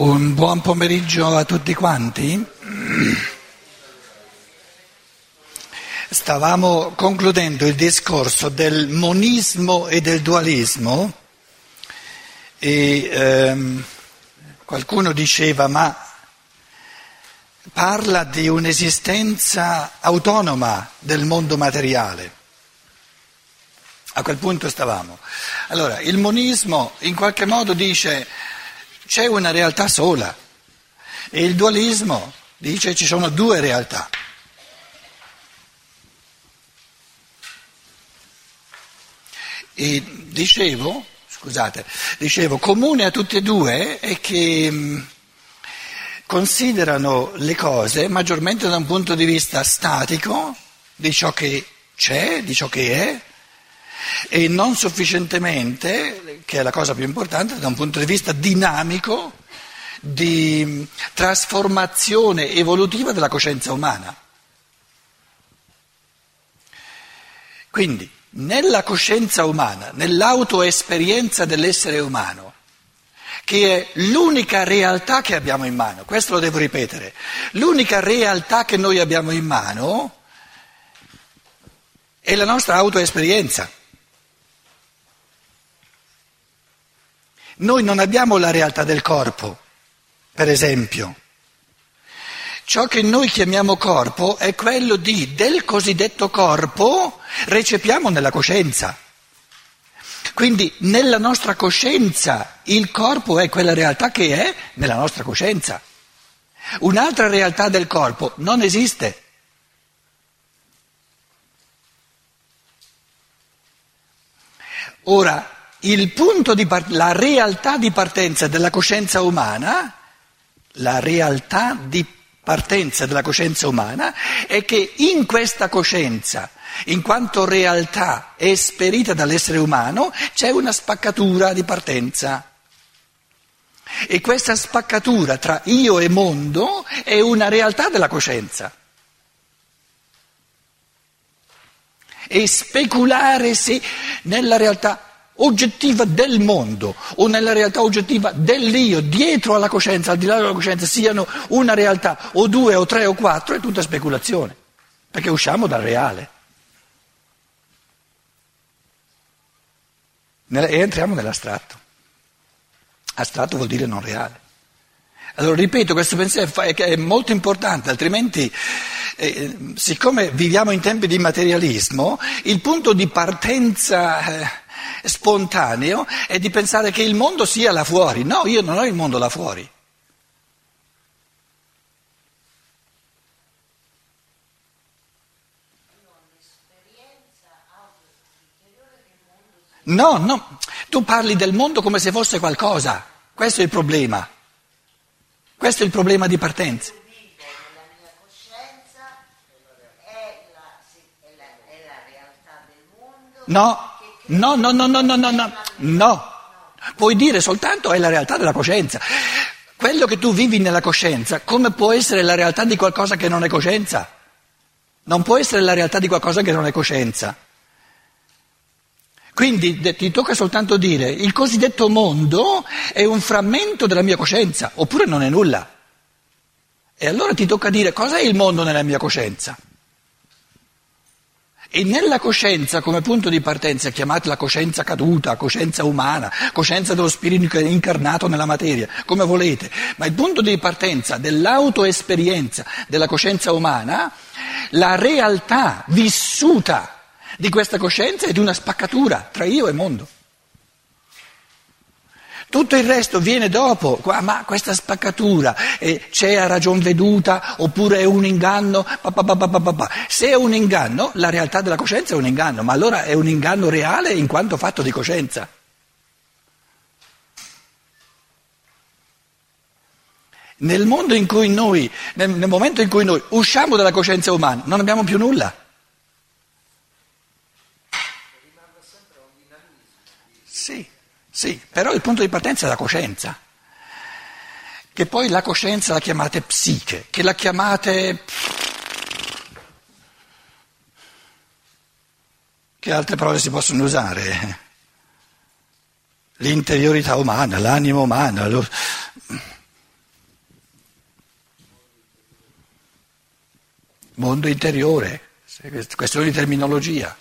Un buon pomeriggio a tutti quanti. Stavamo concludendo il discorso del monismo e del dualismo e ehm, qualcuno diceva ma parla di un'esistenza autonoma del mondo materiale. A quel punto stavamo. Allora, il monismo in qualche modo dice c'è una realtà sola e il dualismo dice ci sono due realtà. E dicevo, scusate, dicevo, comune a tutte e due è che mh, considerano le cose maggiormente da un punto di vista statico, di ciò che c'è, di ciò che è, e non sufficientemente, che è la cosa più importante, da un punto di vista dinamico di trasformazione evolutiva della coscienza umana. Quindi, nella coscienza umana, nell'autoesperienza dell'essere umano, che è l'unica realtà che abbiamo in mano, questo lo devo ripetere, l'unica realtà che noi abbiamo in mano è la nostra autoesperienza. Noi non abbiamo la realtà del corpo, per esempio. Ciò che noi chiamiamo corpo è quello di, del cosiddetto corpo, recepiamo nella coscienza. Quindi nella nostra coscienza il corpo è quella realtà che è nella nostra coscienza. Un'altra realtà del corpo non esiste. Ora, part- la realtà di partenza della coscienza umana, la realtà di partenza della coscienza umana è che in questa coscienza, in quanto realtà esperita dall'essere umano, c'è una spaccatura di partenza. E questa spaccatura tra io e mondo è una realtà della coscienza. E speculare se nella realtà oggettiva del mondo o nella realtà oggettiva dell'io, dietro alla coscienza, al di là della coscienza, siano una realtà o due o tre o quattro, è tutta speculazione, perché usciamo dal reale. E entriamo nell'astratto. Astratto vuol dire non reale. Allora ripeto, questo pensiero è molto importante, altrimenti, eh, siccome viviamo in tempi di materialismo, il punto di partenza... Eh, spontaneo è di pensare che il mondo sia là fuori. No, io non ho il mondo là fuori. No, no, tu parli del mondo come se fosse qualcosa, questo è il problema, questo è il problema di partenza. No, No, no, no, no, no, no, no, no. Puoi dire soltanto è la realtà della coscienza. Quello che tu vivi nella coscienza, come può essere la realtà di qualcosa che non è coscienza? Non può essere la realtà di qualcosa che non è coscienza. Quindi ti tocca soltanto dire il cosiddetto mondo è un frammento della mia coscienza, oppure non è nulla. E allora ti tocca dire cosa è il mondo nella mia coscienza. E nella coscienza, come punto di partenza, chiamate la coscienza caduta, coscienza umana, coscienza dello spirito incarnato nella materia, come volete, ma il punto di partenza dell'autoesperienza della coscienza umana, la realtà vissuta di questa coscienza è di una spaccatura tra io e mondo. Tutto il resto viene dopo, ma questa spaccatura eh, c'è a ragion veduta oppure è un inganno? Se è un inganno, la realtà della coscienza è un inganno, ma allora è un inganno reale in quanto fatto di coscienza. Nel in noi, nel, nel momento in cui noi usciamo dalla coscienza umana, non abbiamo più nulla. Sì, però il punto di partenza è la coscienza. Che poi la coscienza la chiamate psiche, che la chiamate... Che altre parole si possono usare? L'interiorità umana, l'anima umana. Lo... Mondo interiore, questione di terminologia.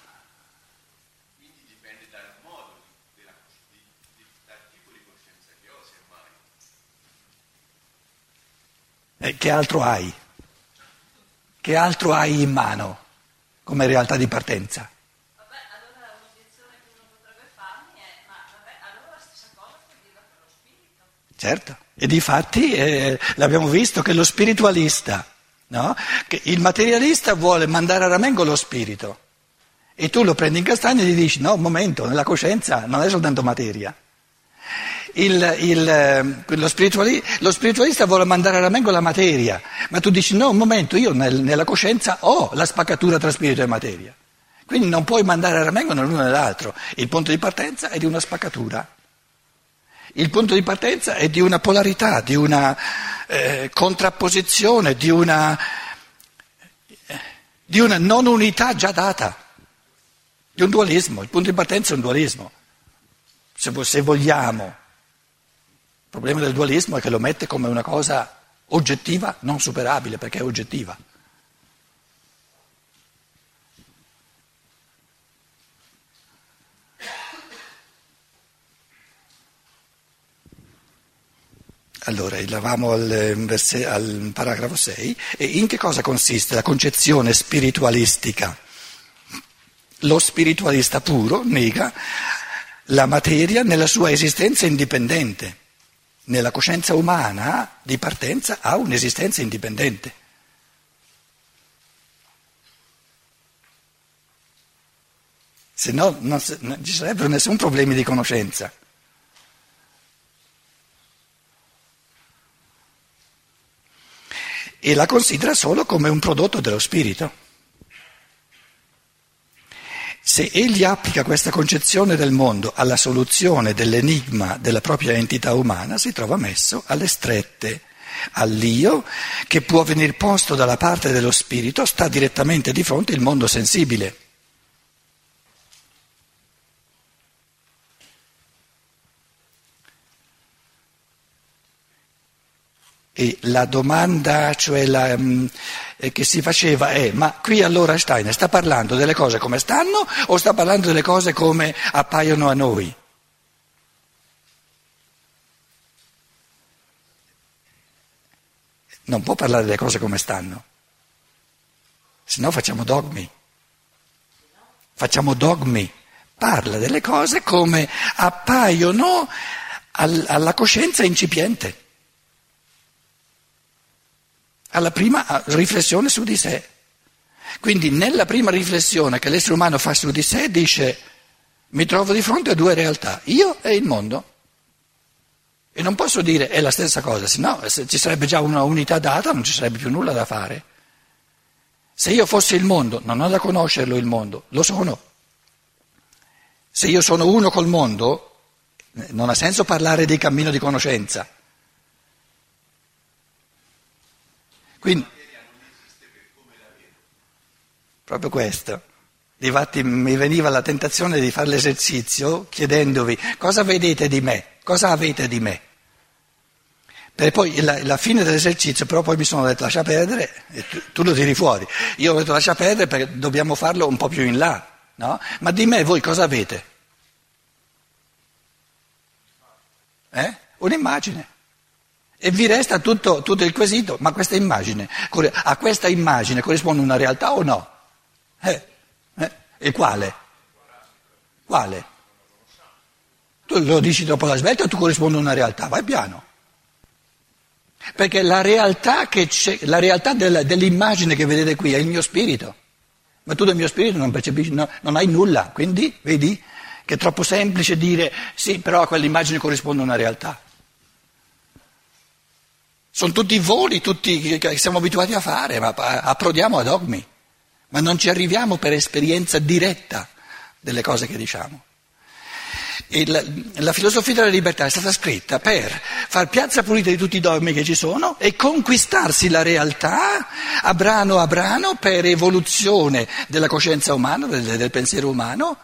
E semmai. che altro hai? Che altro hai in mano come realtà di partenza? Vabbè, allora un'obiezione che uno potrebbe farmi è, ma vabbè, allora la stessa cosa puoi dirla per lo spirito. Certo, e difatti eh, l'abbiamo visto che lo spiritualista, no? che il materialista vuole mandare a ramengo lo spirito e tu lo prendi in castagna e gli dici no, un momento, nella coscienza non è soltanto materia. Il, il, eh, lo, spirituali, lo, spiritualista vuole mandare a ramengo la materia, ma tu dici no, un momento, io nel, nella coscienza ho la spaccatura tra spirito e materia. Quindi non puoi mandare a ramengo né l'uno né l'altro. Il punto di partenza è di una spaccatura. Il punto di partenza è di una polarità, di una eh, contrapposizione, di una, di una non unità già data, di un dualismo. Il punto di partenza è un dualismo, se, vogliamo. Il problema del dualismo è che lo mette come una cosa oggettiva, non superabile, perché è oggettiva. Allora, eravamo al, al, paragrafo 6 e in che cosa consiste la concezione spiritualistica? Lo spiritualista puro nega la materia nella sua esistenza indipendente. Nella coscienza umana di partenza ha un'esistenza indipendente. Se no non, non ci sarebbero nessun problema di conoscenza. e la considera solo come un prodotto dello spirito. Se egli applica questa concezione del mondo alla soluzione dell'enigma della propria entità umana, si trova messo alle strette. All'io, che può venir posto dalla parte dello spirito, sta direttamente di fronte il mondo sensibile. E la domanda cioè la, um, che si faceva è, ma qui allora Steiner sta parlando delle cose come stanno o sta parlando delle cose come appaiono a noi? Non può parlare delle cose come stanno, se no facciamo dogmi. Facciamo dogmi. Parla delle cose come appaiono al, alla coscienza incipiente alla prima riflessione su di sé. Quindi nella prima riflessione che l'essere umano fa su di sé dice mi trovo di fronte a due realtà, io e il mondo. E non posso dire è la stessa cosa, se no ci sarebbe già una unità data non ci sarebbe più nulla da fare. Se io fossi il mondo, non ho da conoscerlo il mondo, lo sono. Se io sono uno col mondo, non ha senso parlare di cammino di conoscenza. Quindi, proprio questo. Difatti mi veniva la tentazione di fare l'esercizio chiedendovi cosa vedete di me, cosa avete di me. Per poi la, la fine dell'esercizio, però poi mi sono detto lascia perdere e tu, tu lo tiri fuori. Io ho detto lascia perdere perché dobbiamo farlo un po' più in là, no? Ma di me voi cosa avete? Eh? Un'immagine. E vi resta tutto, tutto, il quesito, ma questa immagine, a questa immagine corrisponde una realtà o no? Eh, eh, e quale? Quale? Tu lo dici dopo la svelta, tu corrispondi a una realtà, vai piano. Perché la realtà, la realtà della, dell'immagine che vedete qui è il mio spirito, ma tu del mio spirito non percepisci, no, non hai nulla, quindi vedi che è troppo semplice dire sì, però a quell'immagine corrisponde una realtà. Sono tutti voli, tutti che siamo abituati a fare, ma approdiamo a dogmi, ma non ci arriviamo per esperienza diretta delle cose che diciamo. La, la, filosofia della libertà è stata scritta per far piazza pulita di tutti i dogmi che ci sono e conquistarsi la realtà a brano a brano per evoluzione della coscienza umana, del, del pensiero umano,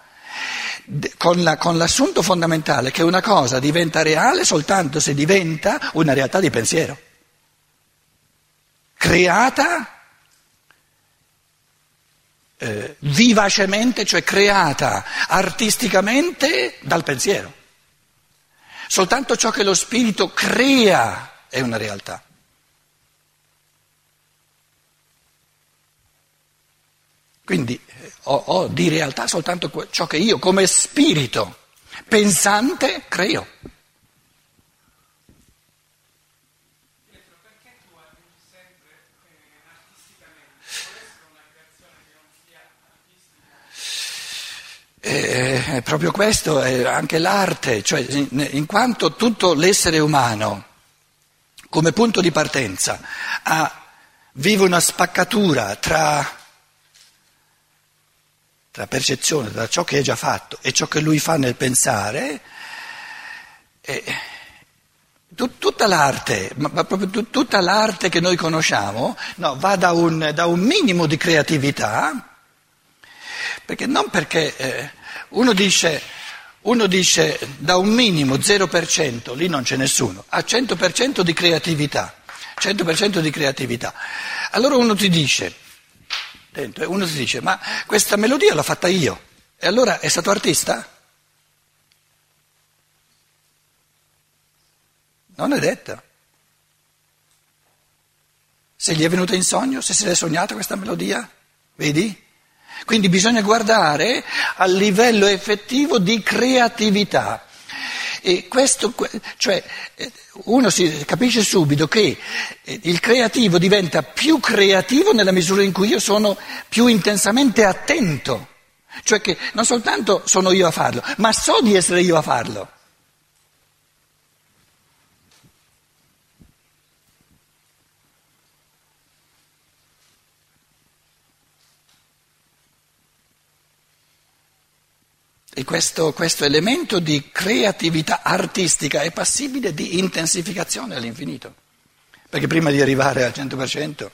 con, la, con l'assunto fondamentale che una cosa diventa reale soltanto se diventa una realtà di pensiero creata eh, vivacemente, cioè creata artisticamente dal pensiero. Soltanto ciò che lo spirito crea è una realtà. Quindi eh, ho, ho di realtà soltanto ciò che io come spirito pensante creo. Pietro, perché tu arrivi sempre eh, artisticamente? Può essere una creazione che non sia artistica? Eh, proprio questo è anche l'arte, cioè in, in quanto tutto l'essere umano come punto di partenza ha, vive una spaccatura tra, tra percezione, tra ciò che è già fatto e ciò che lui fa nel pensare, eh, tut- tutta l'arte, ma proprio tut- tutta l'arte che noi conosciamo, no, va da un, da un minimo di creatività, perché non perché eh, uno, dice, uno dice da un minimo 0%, lì non c'è nessuno, a 100% di creatività, 100% di creatività. Allora uno ti dice, dentro, uno ti dice, ma questa melodia l'ho fatta io, e allora è stato artista? Non è detto. Se gli è venuta in sogno, se se l'è sognata questa melodia, vedi? Quindi bisogna guardare al livello effettivo di creatività. E questo, cioè, uno si capisce subito che il creativo diventa più creativo nella misura in cui io sono più intensamente attento. Cioè che non soltanto sono io a farlo, ma so di essere io a farlo. E questo, questo, elemento di creatività artistica è passibile di intensificazione all'infinito. Perché prima di arrivare al 100%,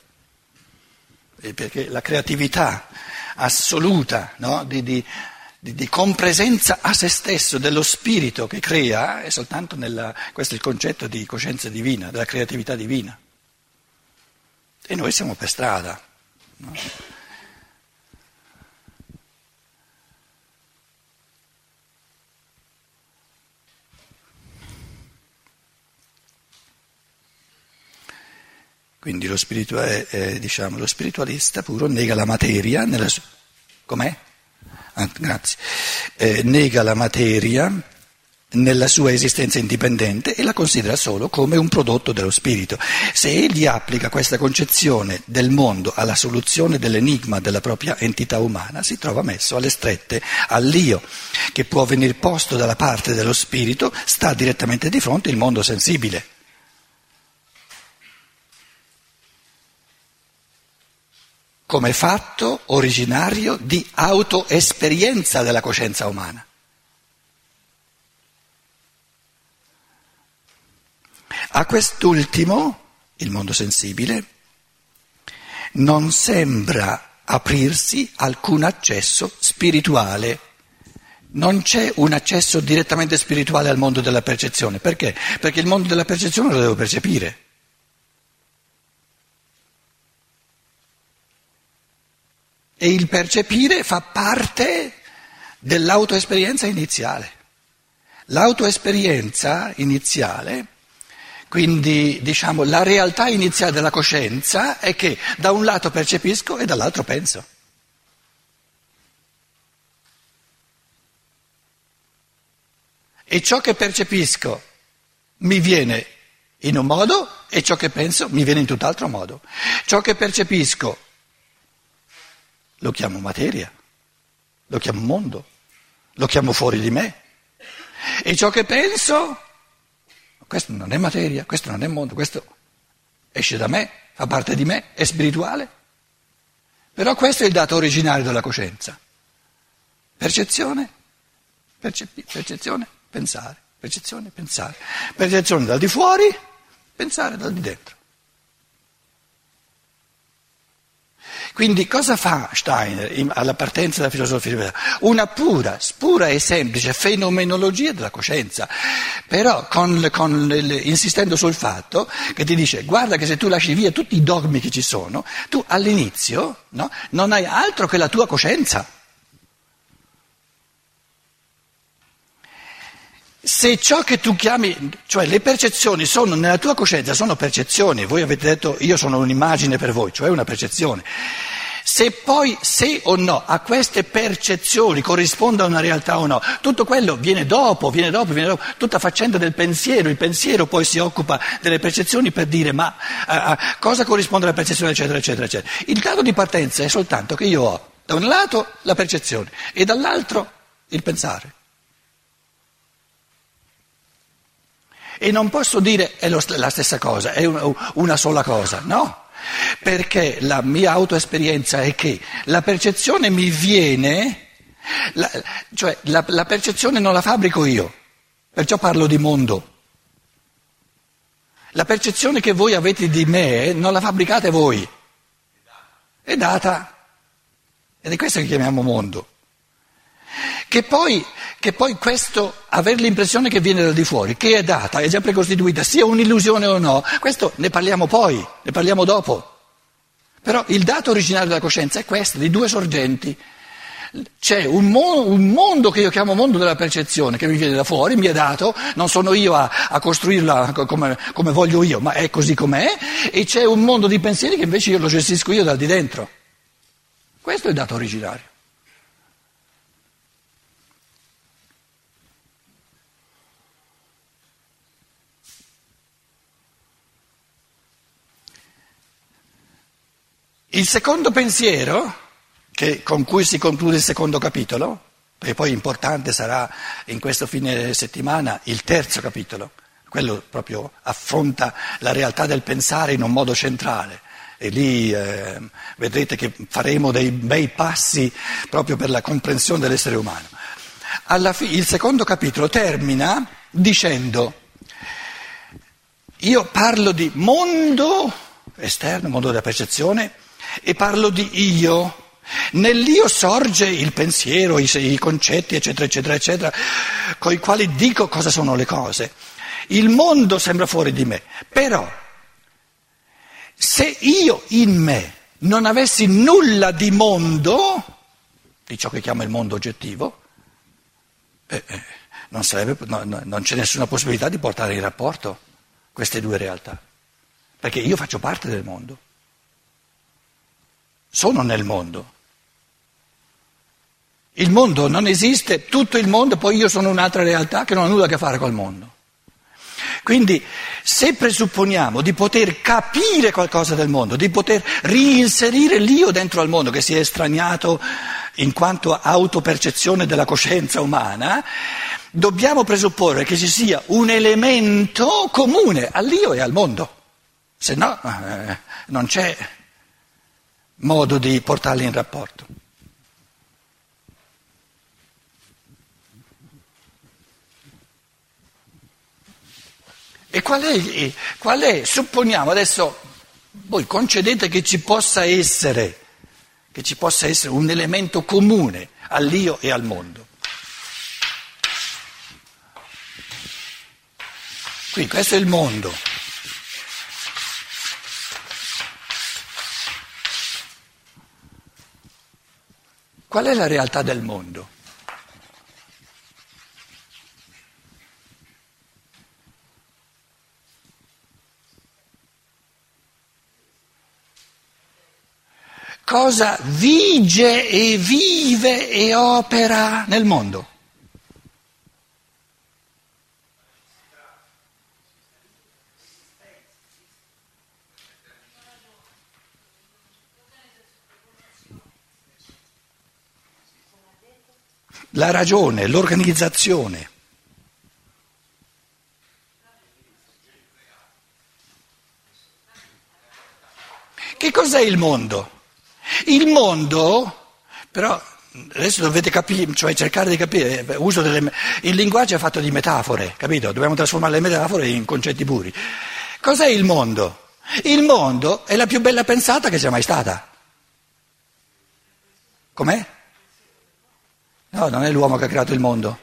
perché la creatività assoluta no? di, di, di, di, compresenza a se stesso dello spirito che crea è soltanto nella, questo è il concetto di coscienza divina, della creatività divina. E noi siamo per strada. No? Quindi lo, spirituale, eh, diciamo, lo spiritualista puro nega la materia, nella su- com'è? Ah, grazie. Eh, nega la materia nella sua esistenza indipendente e la considera solo come un prodotto dello spirito. Se egli applica questa concezione del mondo alla soluzione dell'enigma della propria entità umana, si trova messo alle strette all'io, che può venir posto dalla parte dello spirito, sta direttamente di fronte il mondo sensibile. Come fatto originario di autoesperienza della coscienza umana. A quest'ultimo, il mondo sensibile, non sembra aprirsi alcun accesso spirituale. Non c'è un accesso direttamente spirituale al mondo della percezione. Perché? Perché il mondo della percezione lo devo percepire. E il percepire fa parte dell'autoesperienza iniziale. L'autoesperienza iniziale, quindi diciamo la realtà iniziale della coscienza, è che da un lato percepisco e dall'altro penso. E ciò che percepisco mi viene in un modo e ciò che penso mi viene in tutt'altro modo. Ciò che percepisco lo chiamo materia, lo chiamo mondo, lo chiamo fuori di me. E ciò che penso, questo non è materia, questo non è mondo, questo esce da me, fa parte di me, è spirituale. Però questo è il dato originario della coscienza. Percezione, percepi, percezione, pensare, percezione, pensare. Percezione dal di fuori, pensare dal di dentro. Quindi cosa fa Steiner in- alla partenza della filosofia? Una pura, pura e semplice fenomenologia della coscienza, però con, con insistendo sul fatto che ti dice guarda che se tu lasci via tutti i dogmi che ci sono, tu all'inizio no, non hai altro che la tua coscienza. Se ciò che tu chiami, cioè le percezioni sono nella tua coscienza, sono percezioni, voi avete detto io sono un'immagine per voi, cioè una percezione. Se poi, se o no, a queste percezioni corrisponde una realtà o no, tutto quello viene dopo, viene dopo, viene dopo, tutta faccenda del pensiero, il pensiero poi si occupa delle percezioni per dire ma a, a cosa corrisponde alla percezione, eccetera, eccetera, eccetera. Il dato di partenza è soltanto che io ho da un lato la percezione e dall'altro il pensare. E non posso dire è lo- la stessa cosa, è un- una sola cosa, no, perché la mia autoesperienza è che la percezione mi viene, la- cioè la, la percezione non la fabbrico io, perciò parlo di mondo. La percezione che voi avete di me non la fabbricate voi, è data, ed è questo che chiamiamo mondo. Che poi, che poi questo, avere l'impressione che viene da di fuori, che è data, è già precostituita, sia un'illusione o no, questo ne parliamo poi, ne parliamo dopo. Però il dato originario della coscienza è questo, di due sorgenti. C'è un, mo- un mondo che io chiamo mondo della percezione, che mi viene da fuori, mi è dato, non sono io a, a costruirla co- come, come voglio io, ma è così com'è, e c'è un mondo di pensieri che invece io lo gestisco io dal di dentro. Questo è il dato originario. Il secondo pensiero, che- con cui si conclude il secondo capitolo, e poi importante sarà in questo fine settimana il terzo capitolo, quello proprio affronta la realtà del pensare in un modo centrale. E lì eh, vedrete che faremo dei bei passi proprio per la comprensione dell'essere umano. Fi- il secondo capitolo termina dicendo, io parlo di mondo esterno, mondo della percezione, e parlo di io. Nell'io sorge il pensiero, i, i concetti, eccetera, eccetera, eccetera, con i quali dico cosa sono le cose. Il mondo sembra fuori di me, però se io in me non avessi nulla di mondo, di ciò che chiamo il mondo oggettivo, eh, eh, non, sarebbe, no, no, non c'è nessuna possibilità di portare in rapporto queste due realtà, perché io faccio parte del mondo, sono nel mondo. Il mondo non esiste, tutto il mondo, poi io sono un'altra realtà che non ha nulla a che fare col mondo. Quindi se presupponiamo di poter capire qualcosa del mondo, di poter reinserire l'io dentro al mondo che si è estraniato in quanto autopercezione della coscienza umana, dobbiamo presupporre che ci sia un elemento comune all'io e al mondo, se no eh, non c'è modo di portarli in rapporto. E qual è, qual è, supponiamo adesso, voi concedete che ci possa essere, che ci possa essere un elemento comune all'io e al mondo. Qui questo è il mondo. Qual è la realtà del mondo? Cosa vige e vive e opera nel mondo? La ragione, l'organizzazione. Che cos'è il mondo? Il mondo, però adesso dovete capire, cioè cercare di capire, uso delle, il linguaggio è fatto di metafore, capito? Dobbiamo trasformare le metafore in concetti puri. Cos'è il mondo? Il mondo è la più bella pensata che sia mai stata. Com'è? No, non è l'uomo che ha creato il mondo.